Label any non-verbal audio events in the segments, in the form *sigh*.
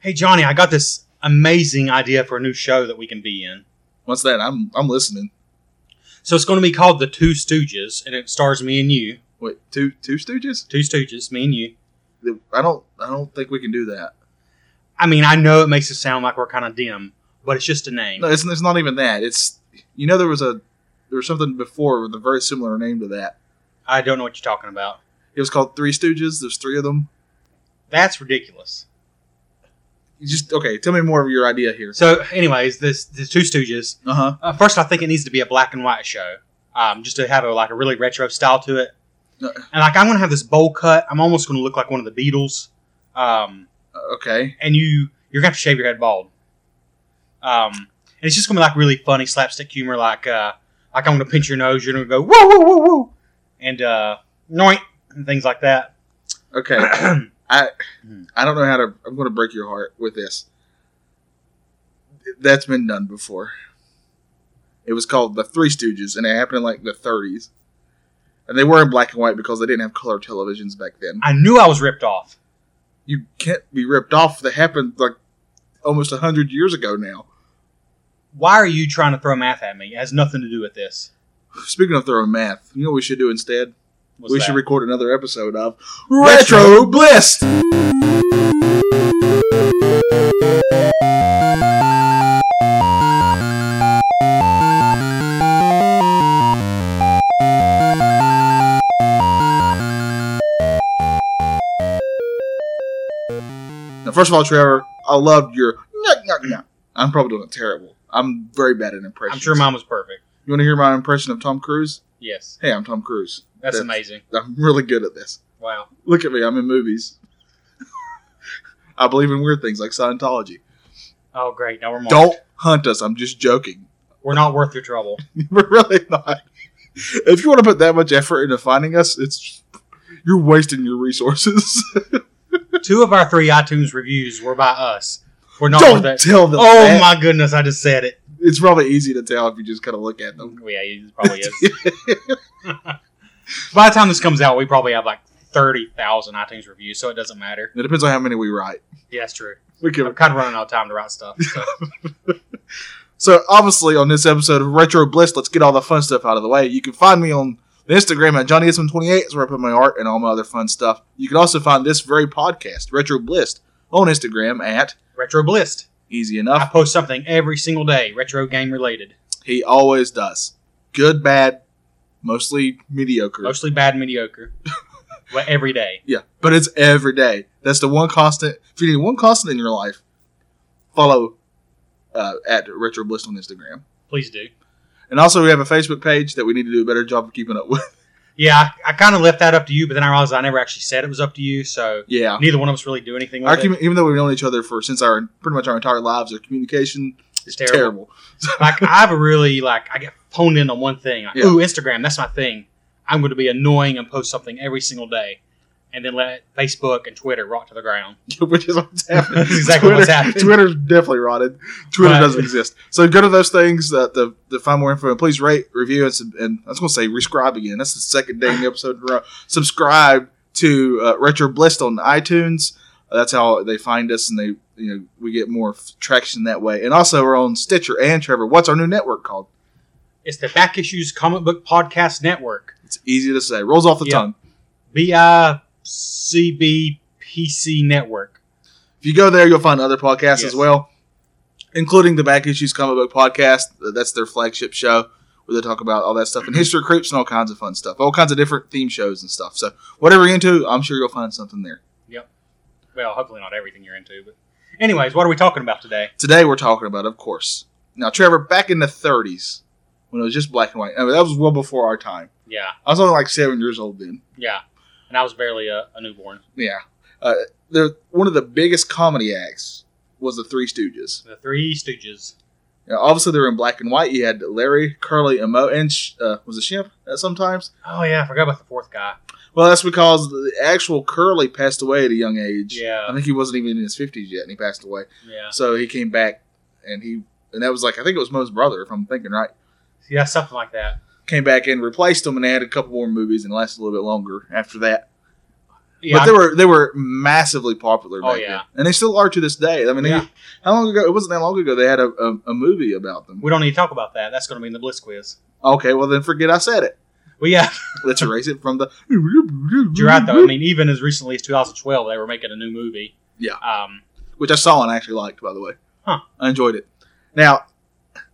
Hey Johnny, I got this amazing idea for a new show that we can be in. What's that? I'm I'm listening. So it's going to be called The Two Stooges, and it stars me and you. Wait, two two Stooges? Two Stooges, me and you. I don't I don't think we can do that. I mean, I know it makes it sound like we're kind of dim, but it's just a name. No, it's, it's not even that. It's you know there was a there was something before with a very similar name to that. I don't know what you're talking about. It was called Three Stooges. There's three of them. That's ridiculous. Just okay. Tell me more of your idea here. So, anyways, this the Two Stooges. Uh huh. Uh, first, I think it needs to be a black and white show, um, just to have a like a really retro style to it. Uh. And like, I'm gonna have this bowl cut. I'm almost gonna look like one of the Beatles. Um, Okay. and you you're gonna have to shave your head bald. Um, and it's just gonna be like really funny slapstick humor, like uh, like I'm gonna pinch your nose, you're gonna go woo woo woo woo, and uh, noint and things like that. Okay. *clears throat* I hmm. I don't know how to. I'm going to break your heart with this. That's been done before. It was called the Three Stooges, and it happened in like the 30s. And they were in black and white because they didn't have color televisions back then. I knew I was ripped off. You can't be ripped off. That happened like almost hundred years ago now. Why are you trying to throw math at me? It has nothing to do with this. Speaking of throwing math, you know what we should do instead? What's we that? should record another episode of Retro Retro Bliss. Now, first of all, Trevor, I loved your. Nyah, nyah, nyah. I'm probably doing it terrible. I'm very bad at impressions. I'm sure mine was perfect. You want to hear my impression of Tom Cruise? Yes, Hey, I'm Tom Cruise. That's, That's- amazing. *laughs* I'm really good at this. Wow. Look at me. I'm in movies. *laughs* I believe in weird things like Scientology. Oh, great. Now we're marked. Don't hunt us. I'm just joking. *laughs* We're not worth your trouble. We're really not. If you want to put that much effort into finding us, it's you're wasting your resources. Two of our three iTunes reviews were by us. We're not Don't worth it. tell them. Oh that. my goodness! I just said it. It's probably easy to tell if you just kind of look at them. Yeah, it probably is. By the time this comes out, we probably have like thirty thousand iTunes reviews, so it doesn't matter. It depends on how many we write. Yeah, that's true. We I'm can. kind of running out of time to write stuff. So. *laughs* So obviously, on this episode of Retro Bliss, let's get all the fun stuff out of the way. You can find me on the Instagram at Johnny Isman28 is where I put my art and all my other fun stuff. You can also find this very podcast, Retro Bliss, on Instagram at Retro Bliss. Easy enough. I post something every single day, retro game related. He always does. Good, bad, mostly mediocre. Mostly bad, mediocre, *laughs* but every day. Yeah, but it's every day. That's the one constant. If you need one constant in your life, follow uh, at Retro Bliss on Instagram. Please do. And also, we have a Facebook page that we need to do a better job of keeping up with. Yeah, I, I kind of left that up to you, but then I realized I never actually said it was up to you, so Yeah. neither one of us really do anything Our commu- even though we've known each other for since our pretty much our entire lives, our communication is terrible. terrible. *laughs* like I have a really like I get honed in on one thing. Like, Yeah. Ooh, Instagram, that's my thing. I'm going to be annoying and post something every single day, and then let Facebook and Twitter rot to the ground. *laughs* Which is what's happening. *laughs* That's exactly what's happening. Twitter's definitely rotted. Twitter Right. doesn't exist. So go to those things that the to find more info and please rate, review, and, sub- and I was going to say rescribe again. That's the second dang episode in a row. Subscribe to uh, Retro Bliss on iTunes. Uh, that's how they find us, and they you know we get more f- traction that way. And also we're on Stitcher and Trevor. What's our new network called? It's the Back Issues Comic Book Podcast Network. It's easy to say. Rolls off the Yep. tongue. B I C B P C Network. If you go there, you'll find other podcasts Yes. as well, including the Back Issues Comic Book Podcast. That's their flagship show where they talk about all that stuff and history creeps and all kinds of fun stuff, all kinds of different theme shows and stuff. So whatever you're into, I'm sure you'll find something there. Yep. Well, hopefully not everything you're into, but anyways, what are we talking about today? Today we're talking about, of course. Now, Trevor, back in the 30s when it was just black and white, I mean, that was well before our time. Yeah, I was only like seven years old then. yeah, and I was barely a, a newborn. Yeah, uh, the one of the biggest comedy acts was the Three Stooges. The Three Stooges. Now, obviously, they were in black and white. You had Larry, Curly, and Moe, and uh, was it Shemp uh, sometimes? Oh yeah, I forgot about the fourth guy. Well, that's because the actual Curly passed away at a young age. Yeah. I think he wasn't even in his fifties yet, and he passed away. Yeah, So he came back, and he and that was like I think it was Moe's brother, if I'm thinking right. Yeah, something like that. Came back and replaced them, and they had a couple more movies, and lasted a little bit longer after that. Yeah, but they were they were massively popular Oh, yeah. then, and they still are to this day. I mean, they, how long ago? It wasn't that long ago. They had a, a, a movie about them. we don't need to talk about that. That's going to be in the Bliss quiz. Okay, well then forget I said it. Well, yeah, *laughs* Let's erase it from the. *laughs* you're right though. I mean, even as recently as 2012, they were making a new movie. Yeah. Um, which I saw and I actually liked, by the way. Huh. I enjoyed it. Now,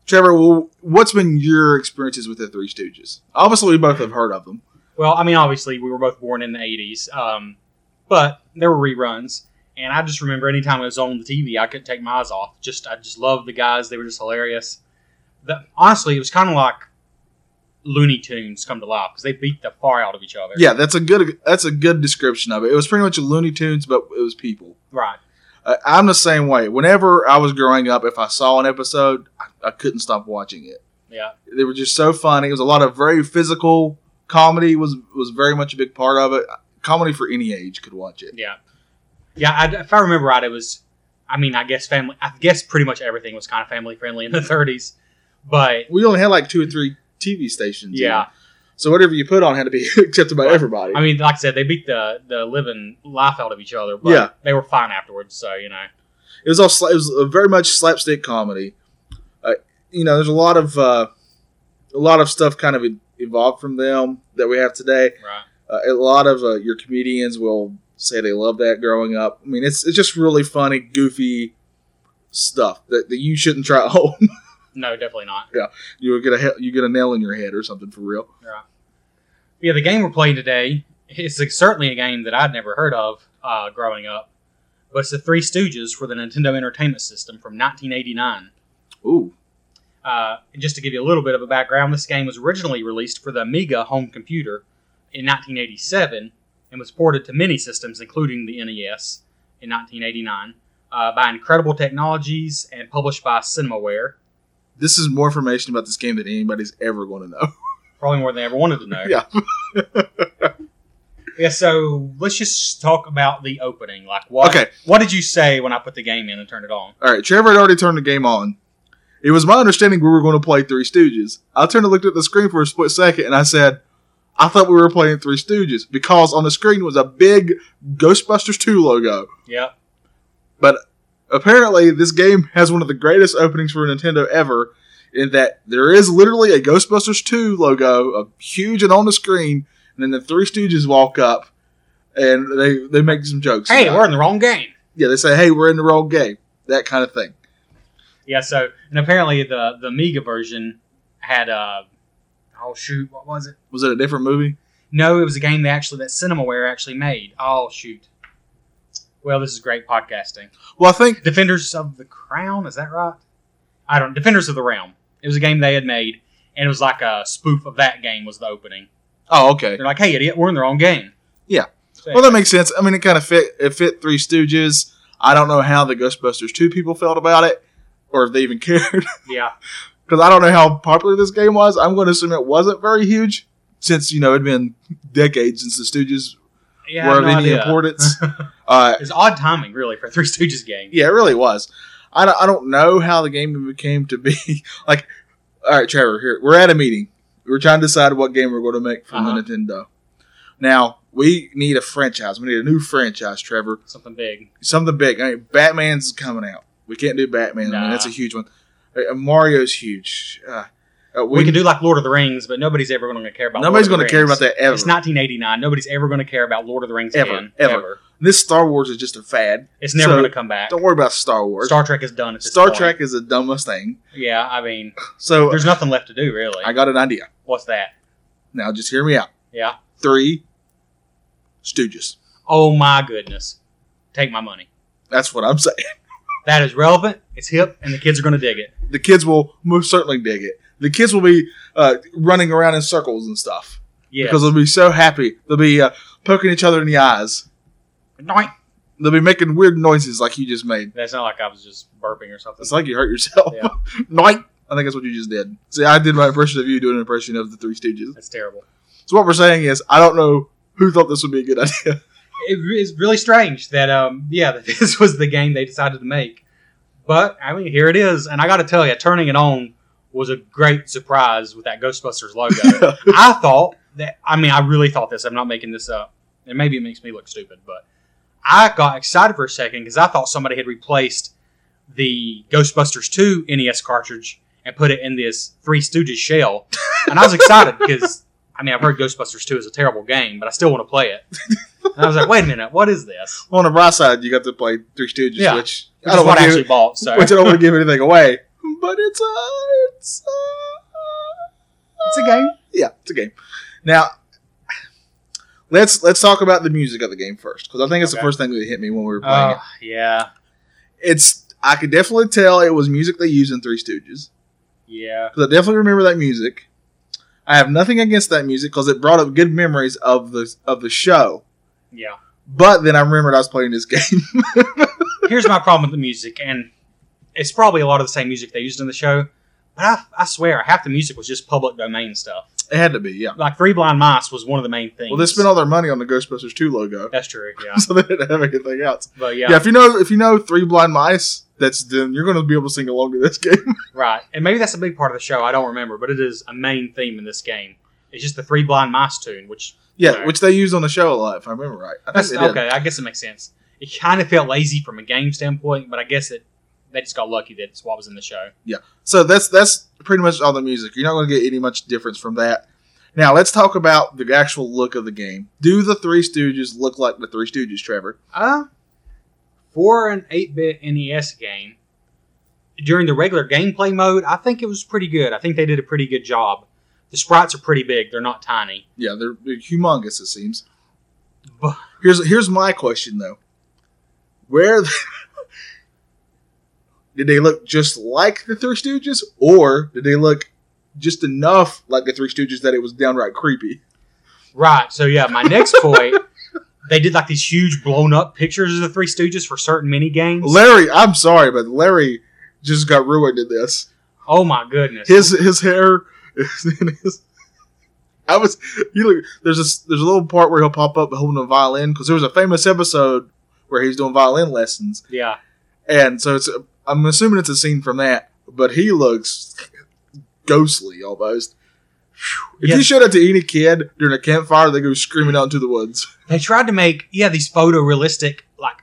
Trevor, well, what's been your experiences with the Three Stooges? Obviously, we both have heard of them. well, I mean, obviously, we were both born in the 80s, um, but there were reruns, and I just remember anytime it was on the TV, I couldn't take my eyes off. Just, I just loved the guys; they were just hilarious. The, honestly, it was kind of like Looney Tunes come to life because they beat the far out of each other. Yeah, that's a good that's a good description of it. It was pretty much a Looney Tunes, but it was people. right. Uh, I'm the same way. Whenever I was growing up, if I saw an episode, I, I couldn't stop watching it. Yeah, They were just so funny. It was a lot of very physical comedy. was was very much a big part of it. Comedy for any age could watch it. yeah, yeah. I, if I remember right, it was. I mean, I guess family. I guess pretty much everything was kind of family friendly in the 30s, but We only had like two or three TV stations. yeah. So whatever you put on had to be *laughs* accepted by Right. everybody. I mean, like I said, they beat the the living life out of each other, but Yeah. they were fine afterwards. So you know, it was all sla- it was a very much slapstick comedy. Uh, you know, there's a lot of uh, a lot of stuff kind of evolved from them that we have today. right? Uh, a lot of uh, your comedians will say they love that growing up. I mean, it's it's just really funny, goofy stuff that, that you shouldn't try at *laughs* home. No, definitely not. Yeah, you get a you get a nail in your head or something for real. Yeah, Yeah, the game we're playing today is certainly a game that I'd never heard of uh, growing up, but it's the Three Stooges for the Nintendo Entertainment System from 1989. Ooh, Uh, and just to give you a little bit of a background, this game was originally released for the Amiga home computer in 1987 and was ported to many systems, including the NES, in 1989 uh, by Incredible Technologies and published by Cinemaware. This is more information about this game than anybody's ever going to know. *laughs* Probably more than I ever wanted to know. Yeah. *laughs* yeah. So let's just talk about the opening. Like, what? Okay. What did you say when I put the game in and turned it on? All right, Trevor had already turned the game on. It was my understanding we were going to play Three Stooges. I turned and looked at the screen for a split second, and I said, "I thought we were playing Three Stooges because on the screen was a big Ghostbusters 2 logo." Yep. Apparently, this game has one of the greatest openings for Nintendo ever, in that there is literally a Ghostbusters 2 logo, a huge and on the screen, and then the Three Stooges walk up, and they they make some jokes. Hey, we're it. in the wrong game. yeah, they say, "Hey, we're in the wrong game," that kind of thing. Yeah. So, and apparently the the Amiga version had uh oh shoot, what was it? Was it a different movie? No, it was a game they actually that Cinemaware actually made. Oh shoot. Well, this is great podcasting. Well, I think Defenders of the Crown, is that right? I don't. Defenders of the Realm. It was a game they had made, and it was like a spoof of that game. Was the opening? Oh, okay. They're like, "Hey, idiot, we're in the wrong game." Yeah. So, Well, that makes sense. I mean, it kind of fit. It fit Three Stooges. I don't know how the Ghostbusters two people felt about it, or if they even *laughs* cared, yeah, *laughs* because I don't know how popular this game was. I'm going to assume it wasn't very huge, since you know it'd been decades since the Stooges yeah. Were of no any idea. importance. *laughs* uh, it's odd timing, really, for a Three Stooges game. yeah, it really was. I don't, I don't know how the game became to be. *laughs* like, all right, Trevor, here we're at a meeting. We're trying to decide what game we're going to make for Uh-huh. the Nintendo. Now we need a franchise. We need a new franchise, Trevor. Something big. something big. I mean, Batman's coming out. We can't do Batman. I mean, that's a huge one. Uh, Mario's huge. Uh, uh, We, can do like Lord of the Rings, but nobody's ever going to care about. That. Nobody's going to care about that ever. It's 1989. Nobody's ever going to care about Lord of the Rings Ever, again. ever. This Star Wars is just a fad. It's never So, going to come back. Don't worry about Star Wars. Star Trek is done Star point. Trek is the dumbest thing. Yeah, I mean, So there's nothing left to do really. I got an idea. What's that? Now just hear me out. Yeah. Three Stooges. Oh my goodness! Take my money. That's what I'm *laughs* saying. That is relevant. It's hip, and the kids are going to dig it. The kids will most certainly dig it. The kids will be uh, running around in circles and stuff Yeah. because they'll be so happy. They'll be uh, poking each other in the eyes. Doink. They'll be making weird noises like you just made. That's not like I was just burping or something. It's like you hurt yourself. Yeah. *laughs* Noink. I think that's what you just did. See, I did my impression of you doing an impression of the Three Stooges. That's terrible. So what we're saying is, I don't know who thought this would be a good *laughs* idea. It is really strange that um yeah *laughs* that this was the game they decided to make, but I mean here it is, and I got to tell you, turning it on was a great surprise with that Ghostbusters logo. *laughs* I thought that I mean I really thought this. I'm not making this up. and maybe it makes me look stupid, but I got excited for a second because I thought somebody had replaced the Ghostbusters 2 NES cartridge and put it in this Three Stooges shell, and I was excited because I mean I've heard Ghostbusters 2 is a terrible game, but I still want to play it. And I was like, wait a minute, what is this? On the bright side, you got to play Three Stooges, Yeah. which Which I don't want to actually give, bought. So which I don't want to give anything away. But it's uh, it's uh, it's a game. yeah, it's a game. Now, let's let's talk about the music of the game first because I think it's the first thing that hit me when we were playing it. Oh yeah, It's I could definitely tell it was music they used in Three Stooges yeah. because I definitely remember that music. I have nothing against that music because it brought up good memories of the of the show. Yeah. But then I remembered I was playing this *laughs* game. Here's my problem with the music, and it's probably a lot of the same music they used in the show. But I, I swear, half the music was just public domain stuff. it had to be, yeah. Like Three Blind Mice was one of the main things. Well, they spent all their money on the Ghostbusters 2 logo, That's true. Yeah. *laughs* so they didn't have anything else. But Yeah. yeah, if you know if you know Three Blind Mice, that's then you're going to be able to sing along to this *laughs* game. right. And maybe that's a big part of the show. I don't remember, but it is a main theme in this game. It's just the Three Blind Mice tune, which yeah, Right. which they used on the show a lot, if I remember right. I that's did. okay. I guess it makes sense. It kind of felt lazy from a game standpoint, but I guess it they just got lucky that it's what was in the show. Yeah. So that's that's pretty much all the music. You're not going to get any much difference from that. Now let's talk about the actual look of the game. Do the Three Stooges look like the Three Stooges, Trevor? Uh, for an 8 bit NES game, during the regular gameplay mode, I think it was pretty good. I think they did a pretty good job. The sprites are pretty big, they're not tiny. Yeah, they're, they're humongous. It seems. But- Here's here's my question though. Where the, did they look just like the Three Stooges, or did they look just enough like the Three Stooges that it was downright creepy? Right, so yeah, my next *laughs* point, they did like these huge blown up pictures of the Three Stooges for certain mini games. Larry, I'm sorry, but Larry just got ruined in this. oh my goodness. His his hair. His, *laughs* I was you look. There's a there's a little part where he'll pop up holding a violin because there was a famous episode where he's doing violin lessons, yeah. and so it's. I'm assuming it's a scene from that, but he looks ghostly almost. If Yeah. you showed it to any kid during a campfire, they go screaming out into the woods. They tried to make, yeah, these photorealistic, like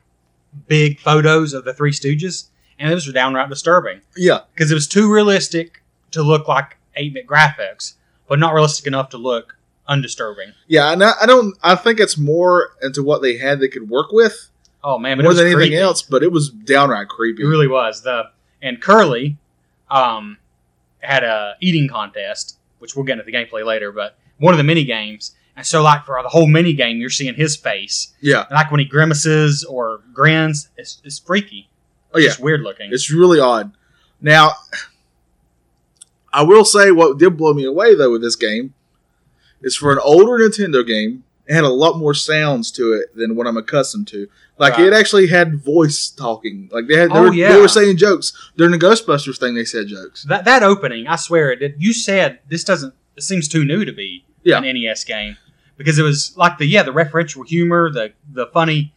big photos of the Three Stooges, and those were downright disturbing. Yeah, because it was too realistic to look like 8-bit graphics, but not realistic enough to look undisturbing. yeah, and I, I don't. I think it's more into what they had they could work with Oh man, it more was than anything creepy. else. But it was downright creepy. It really was. The and Curly um, had a eating contest, which we'll get into the gameplay later, but one of the mini games. And so, like for the whole mini game, you're seeing his face, yeah. and like when he grimaces or grins, it's, it's freaky. Oh yeah. It's weird looking. It's really odd. Now, I will say what did blow me away though with this game is for an older Nintendo game, it had a lot more sounds to it than what I'm accustomed to. Like Right. it actually had voice talking. Like they had, they, Oh, were, they were saying jokes during the Ghostbusters thing. They said jokes. that that opening, I swear it did. You said this doesn't. It seems too new to be Yeah. an NES game because it was like the yeah the referential humor, the the funny,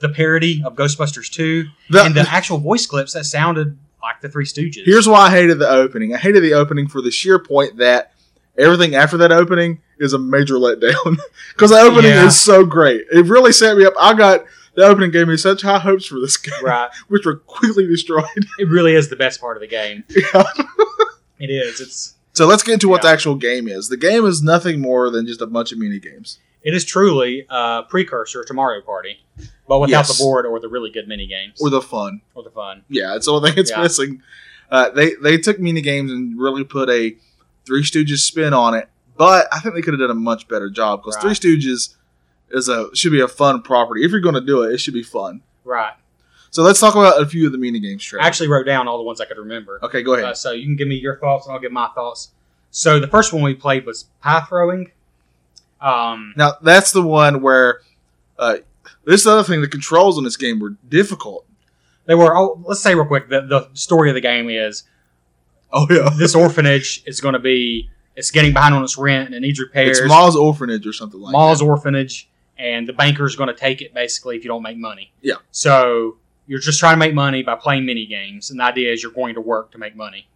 the parody of Ghostbusters two, The- and the actual voice clips that sounded like the Three Stooges. Here's why I hated the opening. I hated the opening for the sheer point that everything after that opening is a major letdown. *laughs* Because the opening Yeah. is so great. It really set me up. I got the opening gave me such high hopes for this game, right. *laughs* which were quickly destroyed. *laughs* It really is the best part of the game. Yeah. It is. It's So let's get into what the actual game is. The game is nothing more than just a bunch of mini games. it is truly a precursor to Mario Party, but without Yes. the board or the really good mini games Or the fun. or the fun. Yeah, it's the only thing it's Yeah. missing. Uh, they they took mini games and really put a Three Stooges spin on it, but I think they could have done a much better job because Right. Three Stooges is a should be a fun property. If you're going to do it, it should be fun. Right. So let's talk about a few of the mini games. I actually wrote down all the ones I could remember. okay, go ahead. Uh, so you can give me your thoughts and I'll give my thoughts. So the first one we played was pie throwing. Um, now that's the one where uh, this other thing. The controls on this game were difficult. they were. Oh, let's say real quick. The, the story of the game is Oh yeah, this orphanage is going to be it's getting behind on its rent and it needs repairs. it's Ma's orphanage or something like Ma's that. orphanage, and the banker's going to take it basically if you don't make money. Yeah. So you're just trying to make money by playing mini games, and the idea is you're going to work to make money.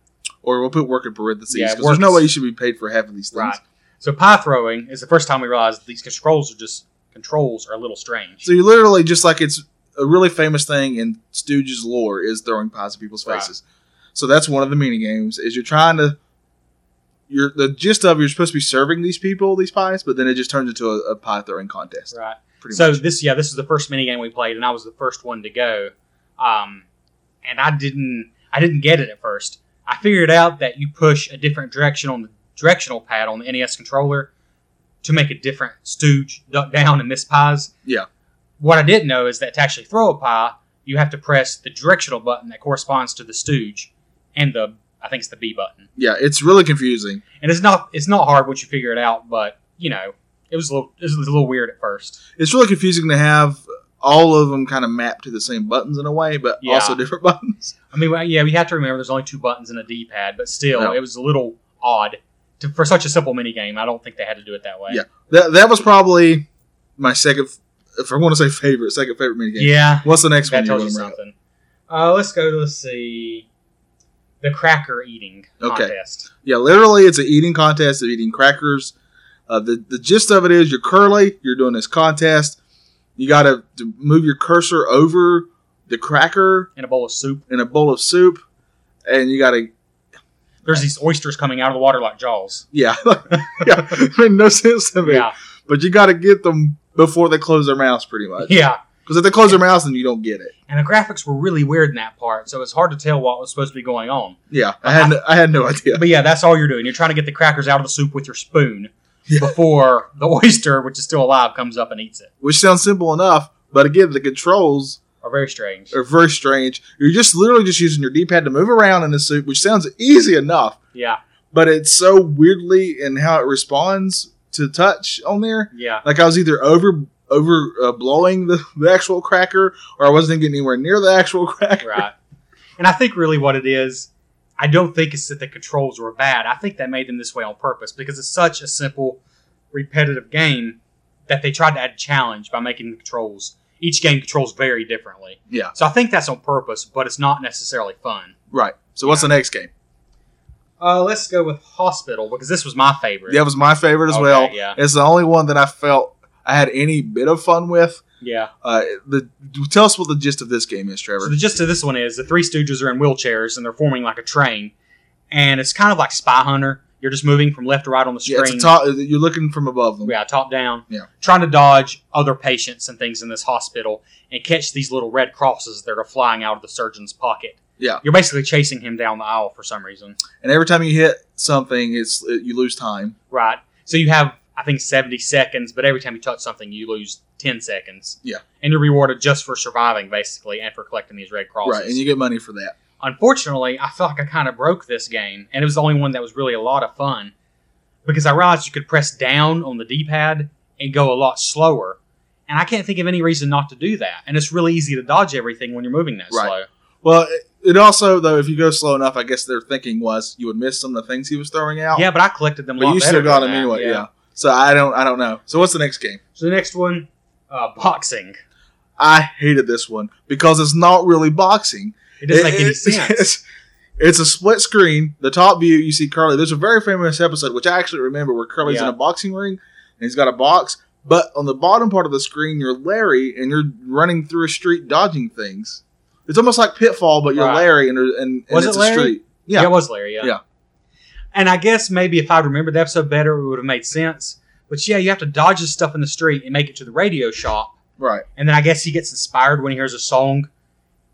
Or we'll put work in parentheses Yeah, because there's no way you should be paid for half of these things. Right. So pie throwing is the first time we realized these controls are just controls are a little strange. So you literally just like it's a really famous thing in Stooges lore is throwing pies at people's Right. faces. So that's one of the mini games is you're trying to. You're the gist of you're supposed to be serving these people these pies, but then it just turns into a, a pie throwing contest. right. So much. this, yeah, this is the first mini game we played, and I was the first one to go. Um, and I didn't, I didn't get it at first. I figured out that you push a different direction on the directional pad on the NES controller to make a different stooge duck down and miss pies. Yeah. What I didn't know is that to actually throw a pie, you have to press the directional button that corresponds to the stooge, and the I think it's the B button. Yeah, it's really confusing. And it's not, it's not hard once you figure it out, but you know, it was a little, it was a little weird at first. It's really confusing to have all of them kind of mapped to the same buttons in a way, but Yeah. also different *laughs* buttons. I mean, well, yeah, we have to remember there's only two buttons in a D-pad, but still, Yeah. it was a little odd to, for such a simple mini game. I don't think they had to do it that way. Yeah. That that was probably my second, if I want to say favorite, second favorite mini game. yeah, What's the next that one you're tells you to up? something. Uh, let's go. Let's see, the cracker eating Okay. contest. Yeah, literally, it's an eating contest of eating crackers. Uh, the the gist of it is you're Curly. You're doing this contest. You got to move your cursor over the cracker In a bowl of soup, in a bowl of soup, and you got to there's these oysters coming out of the water like jaws. yeah *laughs* yeah *laughs* made no sense to me. Yeah, But you got to get them before they close their mouths, pretty much. yeah. Because if they close their mouths, then you don't get it. And the graphics were really weird in that part, so it's hard to tell what was supposed to be going on. Yeah, I had no, I had no idea. But yeah, that's all you're doing. You're trying to get the crackers out of the soup with your spoon Yeah. before the *laughs* oyster, which is still alive, comes up and eats it. Which sounds simple enough, but again, the controls Are very strange. are very strange. You're just literally just using your D-pad to move around in the soup, which sounds easy enough. Yeah, but it's so weirdly in how it responds to touch on there. yeah. Like I was either over over uh, blowing the, the actual cracker, or I wasn't getting anywhere near the actual cracker. right. And I think really what it is, I don't think it's that the controls were bad. I think they made them this way on purpose because it's such a simple, repetitive game that they tried to add challenge by making the controls. Each game controls very differently. Yeah. So I think that's on purpose, but it's not necessarily fun. Right. So what's the next game? Uh, let's go with Hospital because this was my favorite. That was my favorite as Okay, well. yeah. It's the only one that I felt I had any bit of fun with. Yeah. Uh, the tell us what the gist of this game is, Trevor. So the gist of this one is the three Stooges are in wheelchairs and they're forming like a train, and it's kind of like Spy Hunter. You're just moving from left to right on the yeah, screen. it's a top, you're looking from above them. Yeah, top down. Yeah. Trying to dodge other patients and things in this hospital and catch these little red crosses that are flying out of the surgeon's pocket. Yeah. You're basically chasing him down the aisle for some reason. And every time you hit something, it's it, you lose time. Right. So you have, I think, 70 seconds, but every time you touch something, you lose 10 seconds. Yeah. And you're rewarded just for surviving, basically, and for collecting these red crosses. Right, and you get money for that. Unfortunately, I felt like I kind of broke this game, and it was the only one that was really a lot of fun because I realized you could press down on the D pad and go a lot slower. And I can't think of any reason not to do that. And it's really easy to dodge everything when you're moving that Right. slow. Well, it, also though, if you go slow enough, I guess their thinking was you would miss some of the things he was throwing out. Yeah, but I collected them but you still got them anyway. Yeah. So I don't, I don't know. So what's the next game? So the next one, uh, boxing. I hated this one because it's not really boxing. It doesn't make any it- *laughs* sense. It's, it's a split screen. The top view, you see Curly. There's a very famous episode, which I actually remember, where Curly's in a boxing ring and he's got a box. But on the bottom part of the screen, you're Larry and you're running through a street dodging things. It's almost like Pitfall, but you're Right. Larry and, and, and Was it Larry? a street. Yeah. Yeah. it was Larry. Yeah. Yeah. And I guess maybe if I'd remembered the episode better, it would have made sense. But yeah, you have to dodge this stuff in the street and make it to the radio shop. Right. And then I guess he gets inspired when he hears a song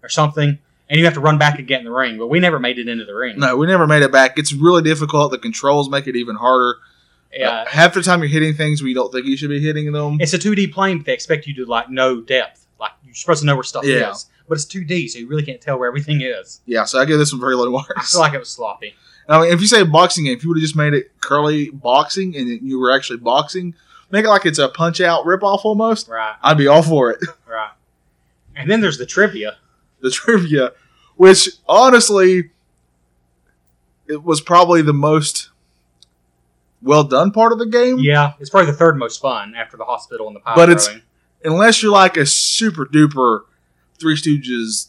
or something. And you have to run back and get in the ring. But we never made it into the ring. No, we never made it back. It's really difficult. The controls make it even harder. Yeah. Uh, half the time you're hitting things where you don't think you should be hitting them. it's a 2D plane, but they expect you to like know depth. Like you're supposed to know where stuff Yeah. is. But it's 2D, so you really can't tell where everything is. Yeah, so I give this one very low *laughs* I marks. feel like it was sloppy. I mean, if you say boxing game, if you would have just made it curly boxing and you were actually boxing, make it like it's a punch out ripoff almost, Right, I'd be all for it. *laughs* right. And then there's the trivia. the trivia, which honestly, it was probably the most well done part of the game. Yeah, it's probably the third most fun after the hospital and the pie But it's- Unless you're like a super duper Three Stooges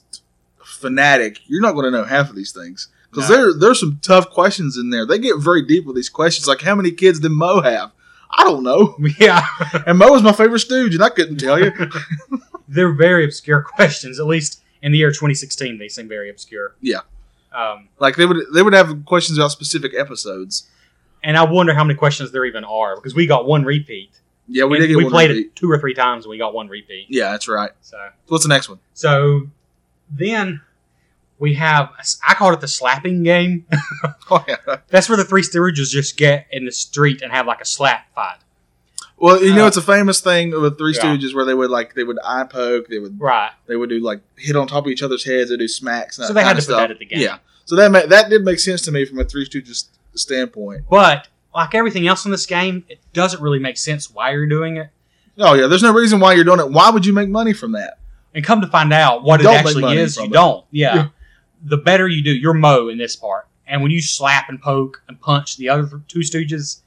fanatic, you're not going to know half of these things. Because No. there, there's some tough questions in there. They get very deep with these questions, like how many kids did Moe have? I don't know. *laughs* Yeah, *laughs* And Moe was my favorite Stooge, and I couldn't tell you. *laughs* they're very obscure questions. At least in the year 2016, they seem very obscure. Yeah. Um, like they would they would have questions about specific episodes. and I wonder how many questions there even are because we got one repeat. Yeah, we did get we played repeat. it two or three times and we got one repeat. Yeah, that's right. So What's the next one? so then we have I called it the slapping game. *laughs* Oh yeah. That's where the three Stooges just get in the street and have like a slap fight. Well, you know, Uh, it's a famous thing with Three yeah. Stooges where they would like they would eye poke, they would Right. they would do like hit on top of each other's heads, they do smacks. And So that they had to put that at the game. Yeah, so that ma- that did make sense to me from a Three Stooges standpoint. But like everything else in this game, it doesn't really make sense why you're doing it. Oh yeah, there's no reason why you're doing it. Why would you make money from that? And come to find out what You it actually is, you it. don't. Yeah. Yeah. The better you do, you're Moe in this part. And when you slap and poke and punch the other two Stooges,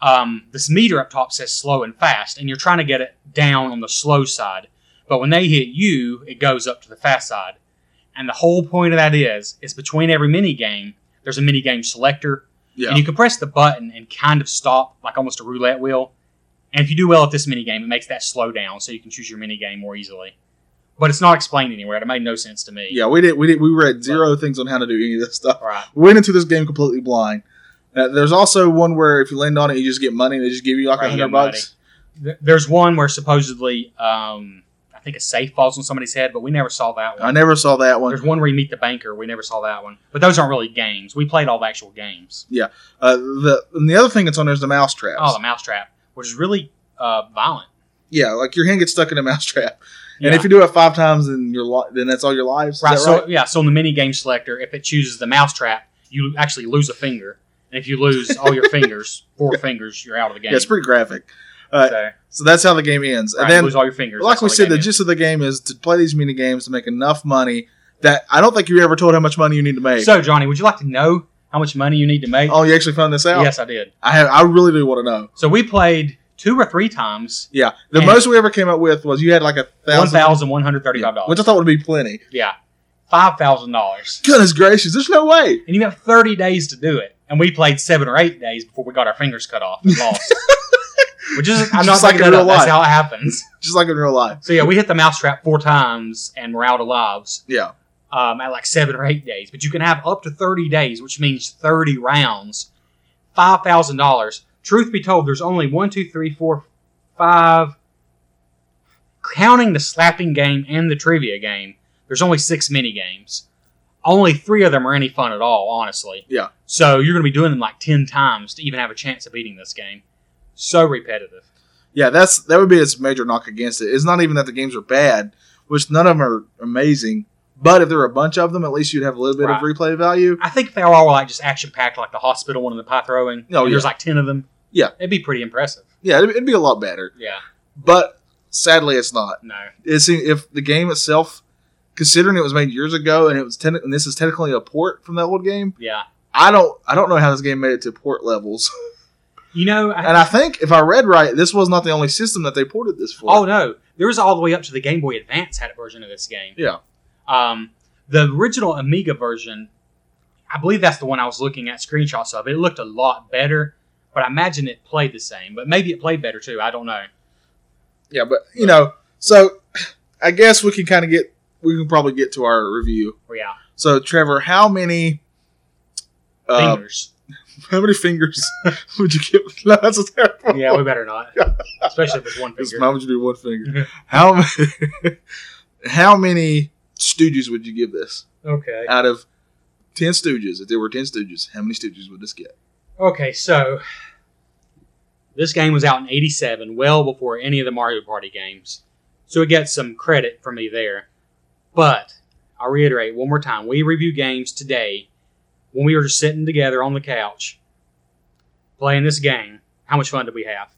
um, this meter up top says slow and fast, and you're trying to get it down on the slow side. But when they hit you, it goes up to the fast side. And the whole point of that is, is between every mini game, there's a mini game selector, Yeah, and you can press the button and kind of stop, like almost a roulette wheel. And if you do well at this mini game, it makes that slow down, so you can choose your mini game more easily. But it's not explained anywhere. It made no sense to me. yeah. We did we did we read zero things on how to do any of this stuff. Right. We went into this game completely blind. Uh, there's also one where if you land on it, you just get money. They just give you like a hundred bucks. There's one where supposedly, um, I think a safe falls on somebody's head, but we never saw that one. I never saw that one. There's one where you meet the banker. We never saw that one. But those aren't really games. We played all the actual games. Yeah. Uh, the and the other thing that's on there is the mouse traps. Oh, the mousetrap, which is really uh, violent. Yeah, like your hand gets stuck in a *laughs* mousetrap, Yeah. and if you do it five times, then your li- then that's all your lives. Is Right. So yeah. So in the mini game selector, if it chooses the mousetrap, you actually lose a finger, and if you lose all your fingers, *laughs* four fingers, you're out of the game. yeah, it's pretty graphic. Uh, so, so that's how the game ends, right, and you then lose all your fingers. like we said, the gist of the game is to play these mini games to make enough money that I don't think you ever told how much money you need to make. So Johnny, would you like to know how much money you need to make? oh, you actually found this out? Yes, I did. I have. I really do want to know. So we played two or three times. Yeah, the And- most we ever came up with was you had like a One thousand, thousand one hundred yeah, dollars. which I thought would be plenty. Yeah, five thousand dollars, Goodness gracious, there's no way. and you have thirty days to do it. And we played seven or eight days before we got our fingers cut off and lost. *laughs* Which is, I'm not Just like making in that real up. That's life. how it happens. Just like in real life. So yeah, we hit the mousetrap four times, and we're out of lives Yeah, um, at like seven or eight days. But you can have up to thirty days, which means thirty rounds, five thousand dollars. Truth be told, there's only one, two, three, four, five. Counting the slapping game and the trivia game, there's only six mini games. Only three of them are any fun at all, honestly. Yeah. So you're going to be doing them like ten times to even have a chance of beating this game. So repetitive. yeah. That's that would be its major knock against it. It's not even that the games are bad, which none of them are amazing. But if there were a bunch of them, at least you'd have a little bit of replay value. I think if they all were like just action packed, like the hospital one and the pie throwing. Oh, and There's like ten of them. Yeah. it'd be pretty impressive. Yeah, it'd, it'd be a lot better. Yeah, But sadly, it's not. no, It's if the game itself, considering it was made years ago and it was ten, and this is technically a port from that old game, yeah. I don't I don't know how this game made it to port levels. *laughs* You know, I, and I think if I read right, this was not the only system that they ported this for. oh no, there was all the way up to the Game Boy Advance had a version of this game. Yeah. Um, the original Amiga version, I believe that's the one I was looking at screenshots of. It looked a lot better, but I imagine it played the same. But maybe it played better too. I don't know. Yeah, but you know, so I guess we can kind of get we can probably get to our review. Yeah, So Trevor, how many uh, fingers. *laughs* how many fingers *laughs* would you give? *laughs* No, that's a terrible. yeah, we better not, especially if it's one finger. Why would you do one finger? How many? how many Stooges would you give this okay. out of ten Stooges? If there were ten Stooges, how many Stooges would this get? Okay, so this game was out in 87, well before any of the Mario Party games. So it gets some credit from me there. But I'll reiterate one more time. We review games today when we were just sitting together on the couch playing this game. How much fun did we have?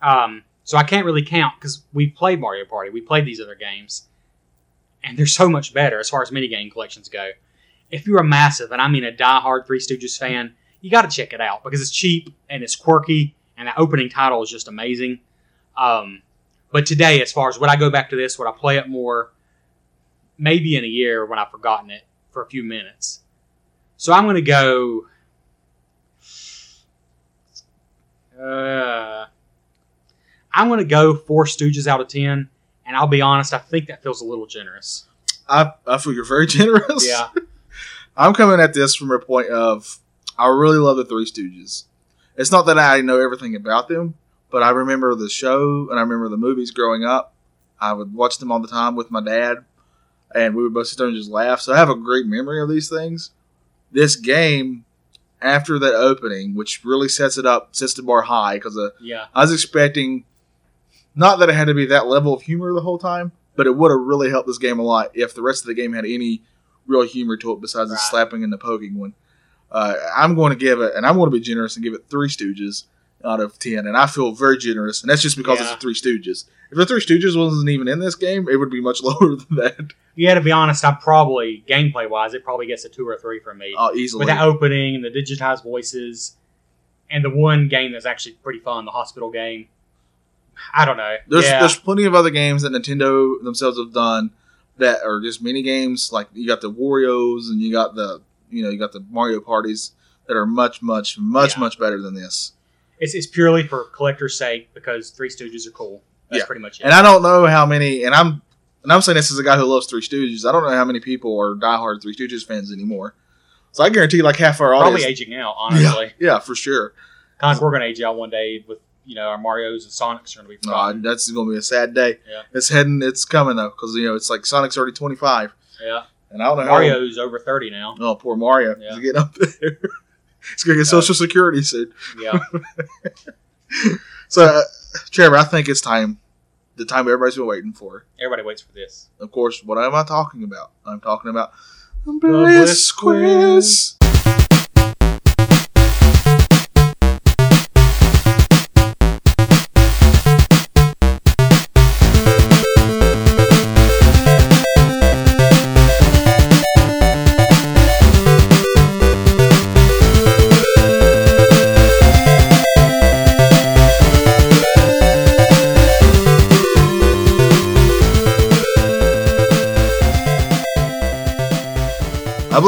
Um, so I can't really count because we played Mario Party. We played these other games. And they're so much better as far as minigame collections go. If you're a massive, and I mean a die-hard Three Stooges fan, you got to check it out because it's cheap and it's quirky, and the opening title is just amazing. Um, but today, as far as would I go back to this, would I play it more? Maybe in a year when I've forgotten it for a few minutes. So I'm going to go. Uh, I'm going to go four Stooges out of ten, and I'll be honest, I think that feels a little generous. I, I feel you're very *laughs* generous. Yeah, I'm coming at this from a point of I really love the Three Stooges. It's not that I know everything about them, but I remember the show and I remember the movies growing up. I would watch them all the time with my dad, and we would both sit there and just laugh. So I have a great memory of these things. This game, after that opening, which really sets it up, sets the bar high because uh, yeah, I was expecting not that it had to be that level of humor the whole time, but it would have really helped this game a lot if the rest of the game had any real humor to it besides the slapping and the poking one. Uh, I'm going to give it, and I'm going to be generous and give it three Stooges out of ten, and I feel very generous, and that's just because it's Yeah. the Three Stooges. If the Three Stooges wasn't even in this game, it would be much *laughs* lower than that, yeah. To be honest, I'm probably gameplay wise, it probably gets a two or three from me. uh, easily. With that opening and the digitized voices, and the one game that's actually pretty fun, the hospital game. I don't know. There's yeah, there's plenty of other games that Nintendo themselves have done that are just mini games. Like you got the Wario's and you got the you know you got the Mario parties that are much much much Yeah. much better than this. it's, it's purely for collector's sake because Three Stooges are cool. That's Yeah. pretty much it. And I don't know how many. And I'm and I'm saying this as a guy who loves Three Stooges. I don't know how many people are diehard Three Stooges fans anymore. So I guarantee like half our probably audience. aging out, *laughs* honestly. Yeah, for sure. Kind of like we're gonna age out one day with you know our Mario's and Sonics are gonna be fun. that's going to be a sad day. Yeah. It's heading. It's coming though because you know it's like Sonic's already 25, yeah, and I don't know how Mario's over thirty now. Oh, poor Mario. Yeah. He's getting up there. *laughs* He's going to get Yeah. Social Security soon. Yeah, *laughs* So, uh, Trevor, I think it's time. The time everybody's been waiting for. everybody waits for this. Of course, what am I talking about? I'm talking about Bliss Bliss Quiz. I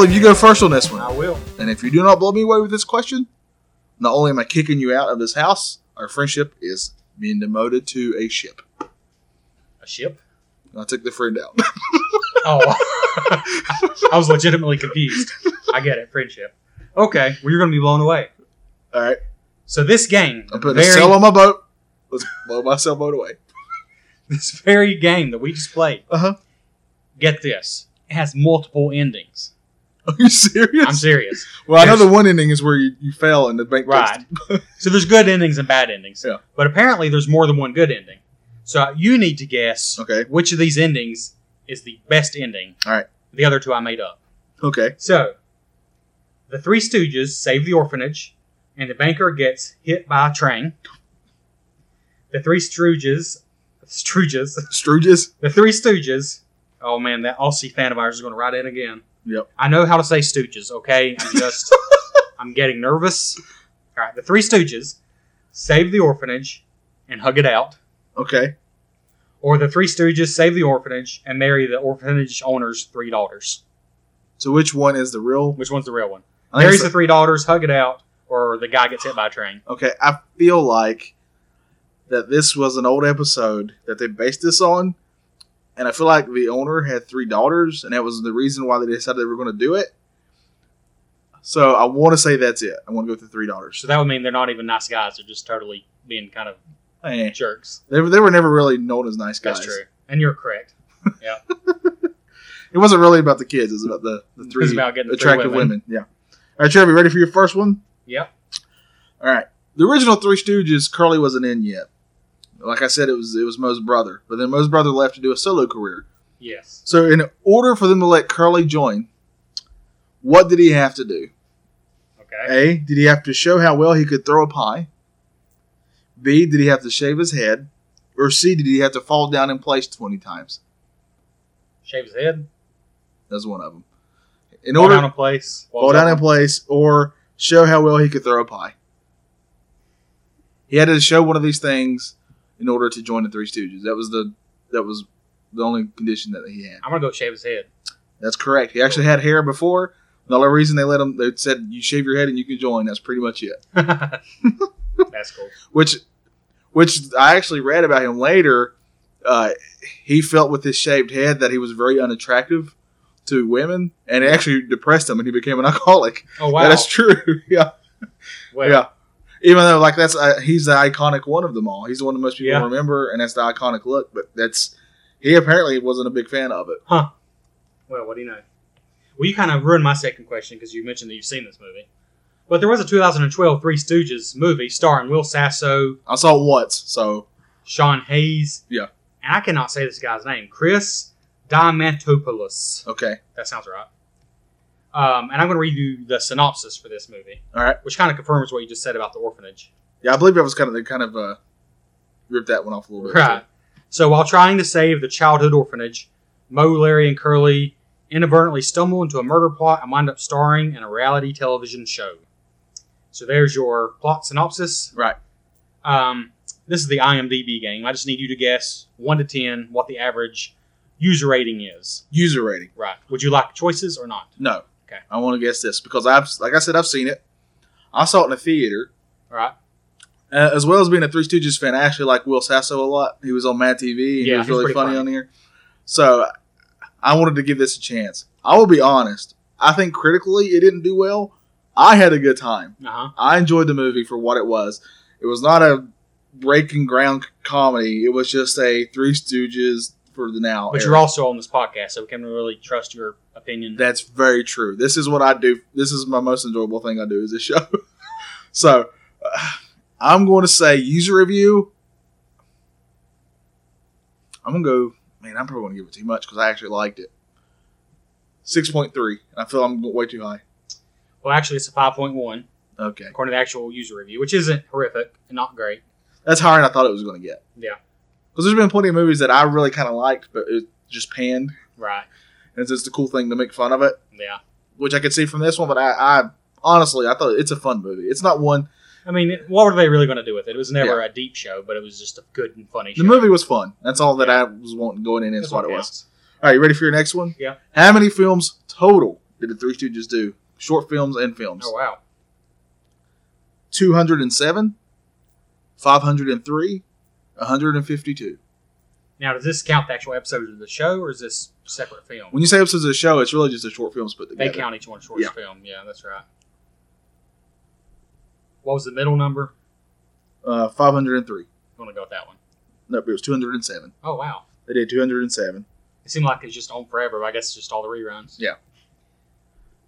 believe you go first on this one. I will. And if you do not blow me away with this question, not only am I kicking you out of this house, our friendship is being demoted to a ship. A ship? I took the friend out. *laughs* Oh, I was legitimately confused. I get it. Friendship. Okay, well you're gonna be blown away. All right, So this game, I'm putting very, a sail on my boat. Let's blow my sailboat away. *laughs* this very game that we just played. Uh huh. Get this, it has multiple endings. Are you serious? I'm serious. well, I know the one ending is where you, you fail and the bank Right. *laughs* So there's good endings and bad endings. Yeah. But apparently there's more than one good ending. So you need to guess Okay. which of these endings is the best ending. All right. The other two I made up. Okay. So the Three Stooges save the orphanage, and the banker gets hit by a train. The Three Stooges, Stooges, Stooges. the Three Stooges. Oh man, that Aussie fan of ours is going to write in again. Yep. I know how to say Stooges. Okay, I'm just, *laughs* I'm getting nervous. All right, the Three Stooges save the orphanage and hug it out, Okay. or the Three Stooges save the orphanage and marry the orphanage owner's three daughters. So which one is the real? Which one's the real one? Marries the three daughters, hug it out, or the guy gets hit by a train. Okay, I feel like that this was an old episode that they based this on, and I feel like the owner had three daughters, and that was the reason why they decided they were going to do it. So I want to say that's it. I want to go with the three daughters. So that would mean they're not even nice guys; they're just totally being kind of Eh, jerks. they, were- they were never really known as nice guys. That's true, and you're correct. *laughs* Yeah, it wasn't really about the kids. It was about the, the three It's about getting the three attractive women. Yeah. All right, Trevor, you ready for your first one? Yep. All right. The original Three Stooges, Curly wasn't in yet. Like I said, it was it was Moe's brother, but then Moe's brother left to do a solo career. Yes. So, in order for them to let Curly join, what did he have to do? Okay. A. Did he have to show how well he could throw a pie? B. Did he have to shave his head? Or C. Did he have to fall down in place twenty times? Shave his head. That's one of them. In Fall order, down in place. What fall down in place, or show how well he could throw a pie. He had to show one of these things in order to join the Three Stooges. That was the that was the only condition that he had. I'm gonna go shave his head. That's correct. He actually had hair before. The only reason they let him, they said you shave your head and you can join. That's pretty much it. *laughs* That's cool. which which I actually read about him later. Uh, he felt with his shaved head that he was very unattractive to women, and it actually depressed him, and he became an alcoholic. Oh wow. *laughs* That is true. *laughs* yeah, Well, yeah. Even though like that's uh, he's the iconic one of them all. He's the one that most people Yeah. remember, and that's the iconic look. But that's he apparently wasn't a big fan of it. Huh. Well, what do you know? Well, you kind of ruined my second question because you mentioned that you've seen this movie. But there was a 2012 Three Stooges movie starring Will Sasso, I saw it once, so Sean Hayes, Yeah. and I cannot say this guy's name, Chris Diamantopoulos. okay, That sounds right. Um, and I'm going to read you the synopsis for this movie, all right. which kind of confirms what you just said about the orphanage. Yeah, I believe I was kind of they kind of uh, ripped that one off a little bit. Right. So while trying to save the childhood orphanage, Moe, Larry, and Curly inadvertently stumble into a murder plot and wind up starring in a reality television show. So there's your plot synopsis. Right. Um, this is the IMDb game. I just need you to guess one to ten what the average user rating is. User rating. Right. Would you like choices or not? No. Okay. I want to guess this because I've, like I said, I've seen it. I saw it in a theater. All right. Uh, as well as being a Three Stooges fan, I actually like Will Sasso a lot. He was on Mad TV. And he Yeah, was really funny, funny. on here. So I wanted to give this a chance. I will be honest. I think critically it didn't do well. I had a good time. Uh huh. I enjoyed the movie for what it was. It was not a breaking ground comedy. It was just a Three Stooges for the now. But era. you're also on this podcast, so we can really trust your opinion. That's very true. This is what I do. This is my most enjoyable thing I do is this show. *laughs* so uh, I'm going to say user review. I'm gonna go. Man, I'm probably gonna give it too much because I actually liked it. Six point three. I feel I'm way too high. well, actually, it's a 5.1 Okay, according to the actual user review, which isn't horrific and not great. that's higher than I thought it was gonna get. Yeah. Because there's been plenty of movies that I really kind of liked, but it just panned, Right. And it's just a cool thing to make fun of it. Yeah. which I could see from this one. But I, I honestly, I thought it's a fun movie. It's not one. I mean, what were they really going to do with it? It was never a deep show, but it was just a good and funny show. The movie was fun. That's all that I was wanting going in. Is what it was. All right, you ready for your next one? Yeah. How many films total did the Three Stooges do? Short films and films. Oh, wow. Two hundred and seven, five hundred and three, one hundred and fifty-two. Now, does this count the actual episodes of the show, or is this separate film? When you say episodes of the show, it's really just the short films put together. they count each one short Yeah. film. Yeah, that's right. What was the middle number? Uh, five hundred and three. I'm going to go with that one. Nope, it was two hundred and seven. Oh, wow. They did two hundred and seven. It seemed like it's just on forever, but I guess it's just all the reruns. Yeah.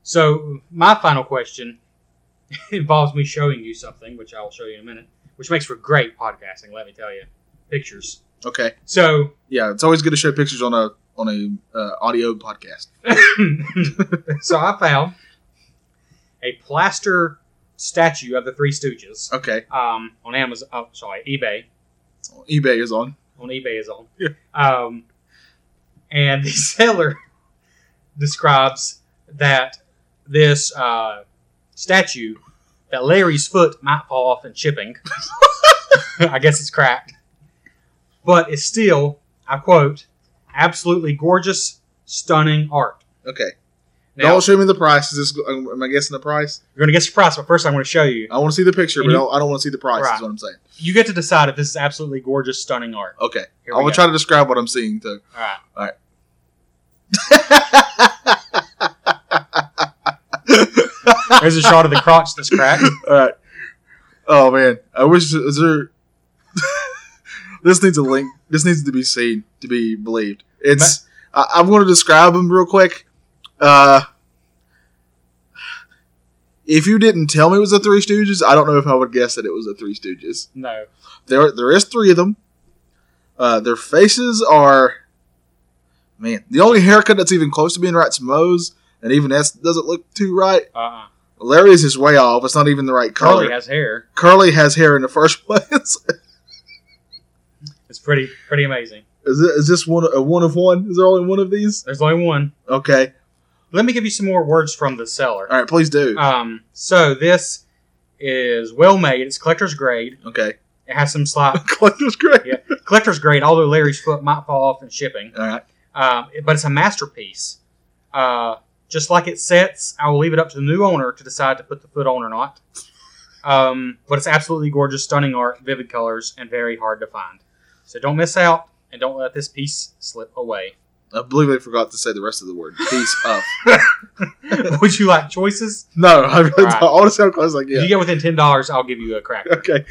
So, my final question *laughs* involves me showing you something, which I will show you in a minute, which makes for great podcasting, let me tell you. Pictures. Okay. So, Yeah, it's always good to show pictures on a on a uh, audio podcast. *laughs* *laughs* so I found a plaster statue of the Three Stooges Okay. um, on Amazon. Oh, sorry, eBay. eBay is on. On eBay is on. Yeah. Um, and the *laughs* seller describes that this uh, statue, that Larry's foot might fall off in shipping. I guess it's cracked, but it's still, I quote, absolutely gorgeous, stunning art. Okay. Now, Don't show me the price. Is this? Um, am I guessing the price? You're going to guess the price, but first I'm going to show you. I want to see the picture, And but you- I don't, I don't want to see the price. Right. Is what I'm saying. You get to decide if this is absolutely gorgeous, stunning art. Okay. I will try to describe what I'm seeing too. All right. *laughs* There's a shot of the crotch that's cracked. All right. Oh man, I wish is there. *laughs* this needs a link. This needs to be seen to be believed. It's. I, I'm going to describe them real quick. Uh, if you didn't tell me it was the Three Stooges, I don't know if I would guess that it was the Three Stooges. No. There, there is three of them. Uh, their faces are, man. The only haircut that's even close to being right is Moe's, and even that doesn't look too right. Uh-uh. Larry's is way off. It's not even the right color. Curly has hair. Curly has hair in the first *laughs* place. Pretty pretty amazing. is, it, is this one a one of one? Is there only one of these? There's only one. Okay. Let me give you some more words from the seller. All right. Please do. Um, so this is well made. It's collector's grade. okay. It has some slight *laughs* Collector's great. Yeah. collector's grade. Although Larry's foot might fall off in shipping, All right. um, but it's a masterpiece. Uh, just like it sets, I will leave it up to the new owner to decide to put the foot on or not. Um, but it's absolutely gorgeous, stunning art, vivid colors, and very hard to find. So don't miss out, and don't let this piece slip away. I believe I forgot to say the rest of the word. Piece *laughs* of. Would you like choices? No, I, really don't. I want to sound close like If you get within ten dollars, I'll give you a cracker. Okay.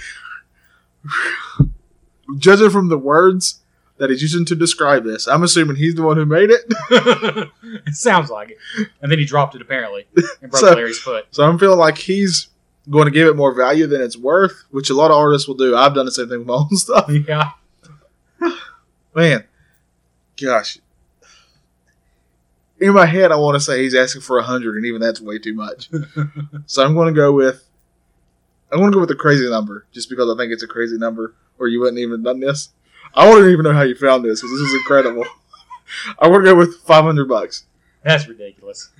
Judging from the words that he's using to describe this, I'm assuming he's the one who made it. *laughs* it sounds like it. And then he dropped it apparently and broke So- Larry's foot. So I'm feeling like he's going to give it more value than it's worth, which a lot of artists will do. I've done the same thing with my own *laughs* stuff. Yeah. Man, gosh. In my head, I want to say he's asking for a hundred, and even that's way too much. *laughs* so I'm going to go with. I'm going to go with a crazy number, just because I think it's a crazy number, or you wouldn't even have done this. I wouldn't even know how you found this, because this is incredible. *laughs* I want to go with 500 bucks. That's ridiculous.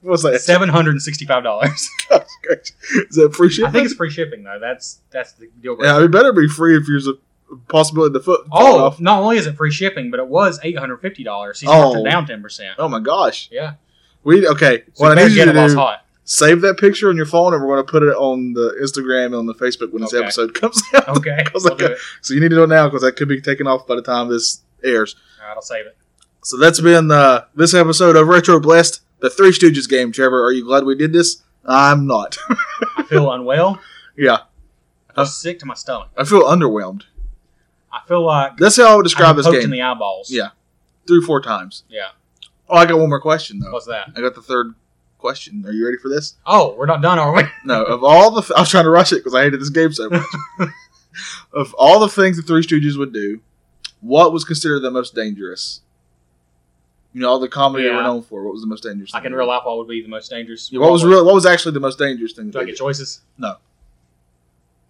What's that? Seven hundred and sixty-five dollars. *laughs* Is that free shipping? I think it's free shipping though. That's that's the deal. breaker. yeah, it better be free if a possibility the foot. Oh, off. not only is it free shipping, but it was eight hundred fifty dollars. He's Oh. down ten percent. Oh my gosh. Yeah. We okay. So what I need you get to it while it's do hot. save that picture on your phone, and we're going to put it on the Instagram and on the Facebook when this episode *laughs* comes out. Okay. Because I'll I do it. So you need to do it now because that could be taken off by the time this airs. All right, I'll save it. So that's been uh, this episode of Retro Bliss, the Three Stooges game. Trevor, are you glad we did this? I'm not. *laughs* I feel unwell. yeah, I feel Uh. sick to my stomach. I feel underwhelmed. I feel like That's how I would describe I'm this poked in game. the eyeballs. Yeah. Three, four times. Yeah. Oh, I got one more question though. What's that? I got the third question. Are you ready for this? Oh, we're not done, are we? No, of all the, I was trying to rush it because I hated this game so much. *laughs* of all the things the Three Stooges would do, what was considered the most dangerous? You know, all the comedy they were known for. What was the most dangerous? Like in real life, what would be the most dangerous? Yeah, what was real? What was actually the most dangerous thing? Do I get did? choices? No.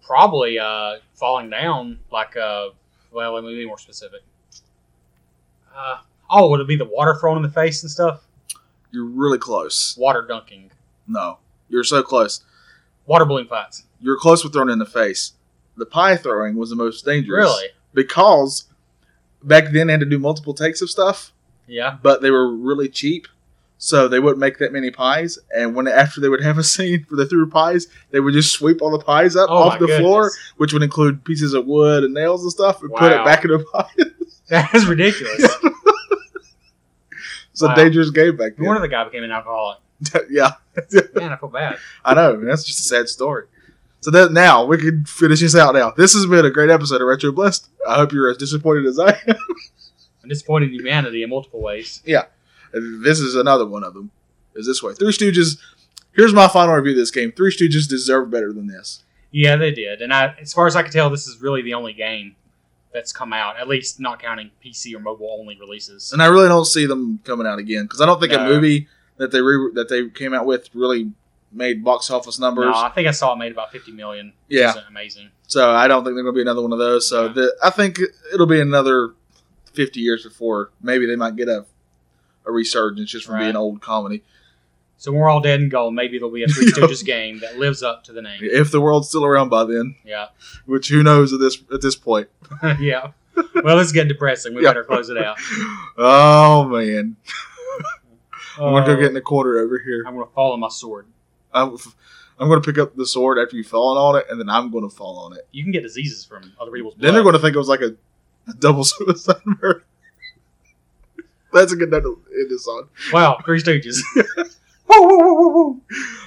Probably uh, falling down. Like, uh, well, let me be more specific. Uh, oh, would it be the water thrown in the face and stuff? You're really close. Water dunking, No, you're so close. water balloon fights. You're close with throwing in the face. The pie throwing was the most dangerous. Really? Because back then they had to do multiple takes of stuff. Yeah. but they were really cheap, so they wouldn't make that many pies. And when after they would have a scene where they threw pies, they would just sweep all the pies up Oh off the floor, which would include pieces of wood and nails and stuff, and put it back in the pie. *laughs* That is ridiculous. it's a dangerous game back No wonder then. the guy became an alcoholic. *laughs* yeah, *laughs* Man, I feel bad. I know. That's just a sad story. So that now we can finish this out. Now this has been a great episode of Retro Bliss. I hope you're as disappointed as I am. I'm disappointed in humanity in multiple ways. And this is another one of them. Is this way? Three Stooges. Here's my final review of this game. Three Stooges deserve better than this. Yeah, they did. And I, as far as I can tell, this is really the only game that's come out, at least not counting PC or mobile only releases. and I really don't see them coming out again because I don't think a movie that they re- that they came out with really made box office numbers. No, I think I saw it made about 50 million. Yeah. Amazing. So I don't think they're going to be another one of those. So Yeah. the, I think it'll be another fifty years before maybe they might get a a resurgence just from Right. being old comedy. So when we're all dead and gone, maybe there'll be a *laughs* Three Stooges game that lives up to the name. If the world's still around by then, Yeah. which who knows at this at this point. *laughs* yeah. Well, it's getting depressing. We Yeah. better close it out. *laughs* Oh man, I'm gonna go Uh, get in the corner over here. I'm to fall on my sword. I'm, I'm gonna pick up the sword after you've fallen on it, and then I'm gonna fall on it. You can get diseases from other people's blood. Then they're going to think it was like a, a double suicide murder. That's a good note to end this on. Wow, Three Stooges. *laughs* Woo, woo, woo, woo, woo.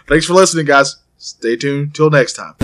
Thanks for listening, guys. Stay tuned till next time.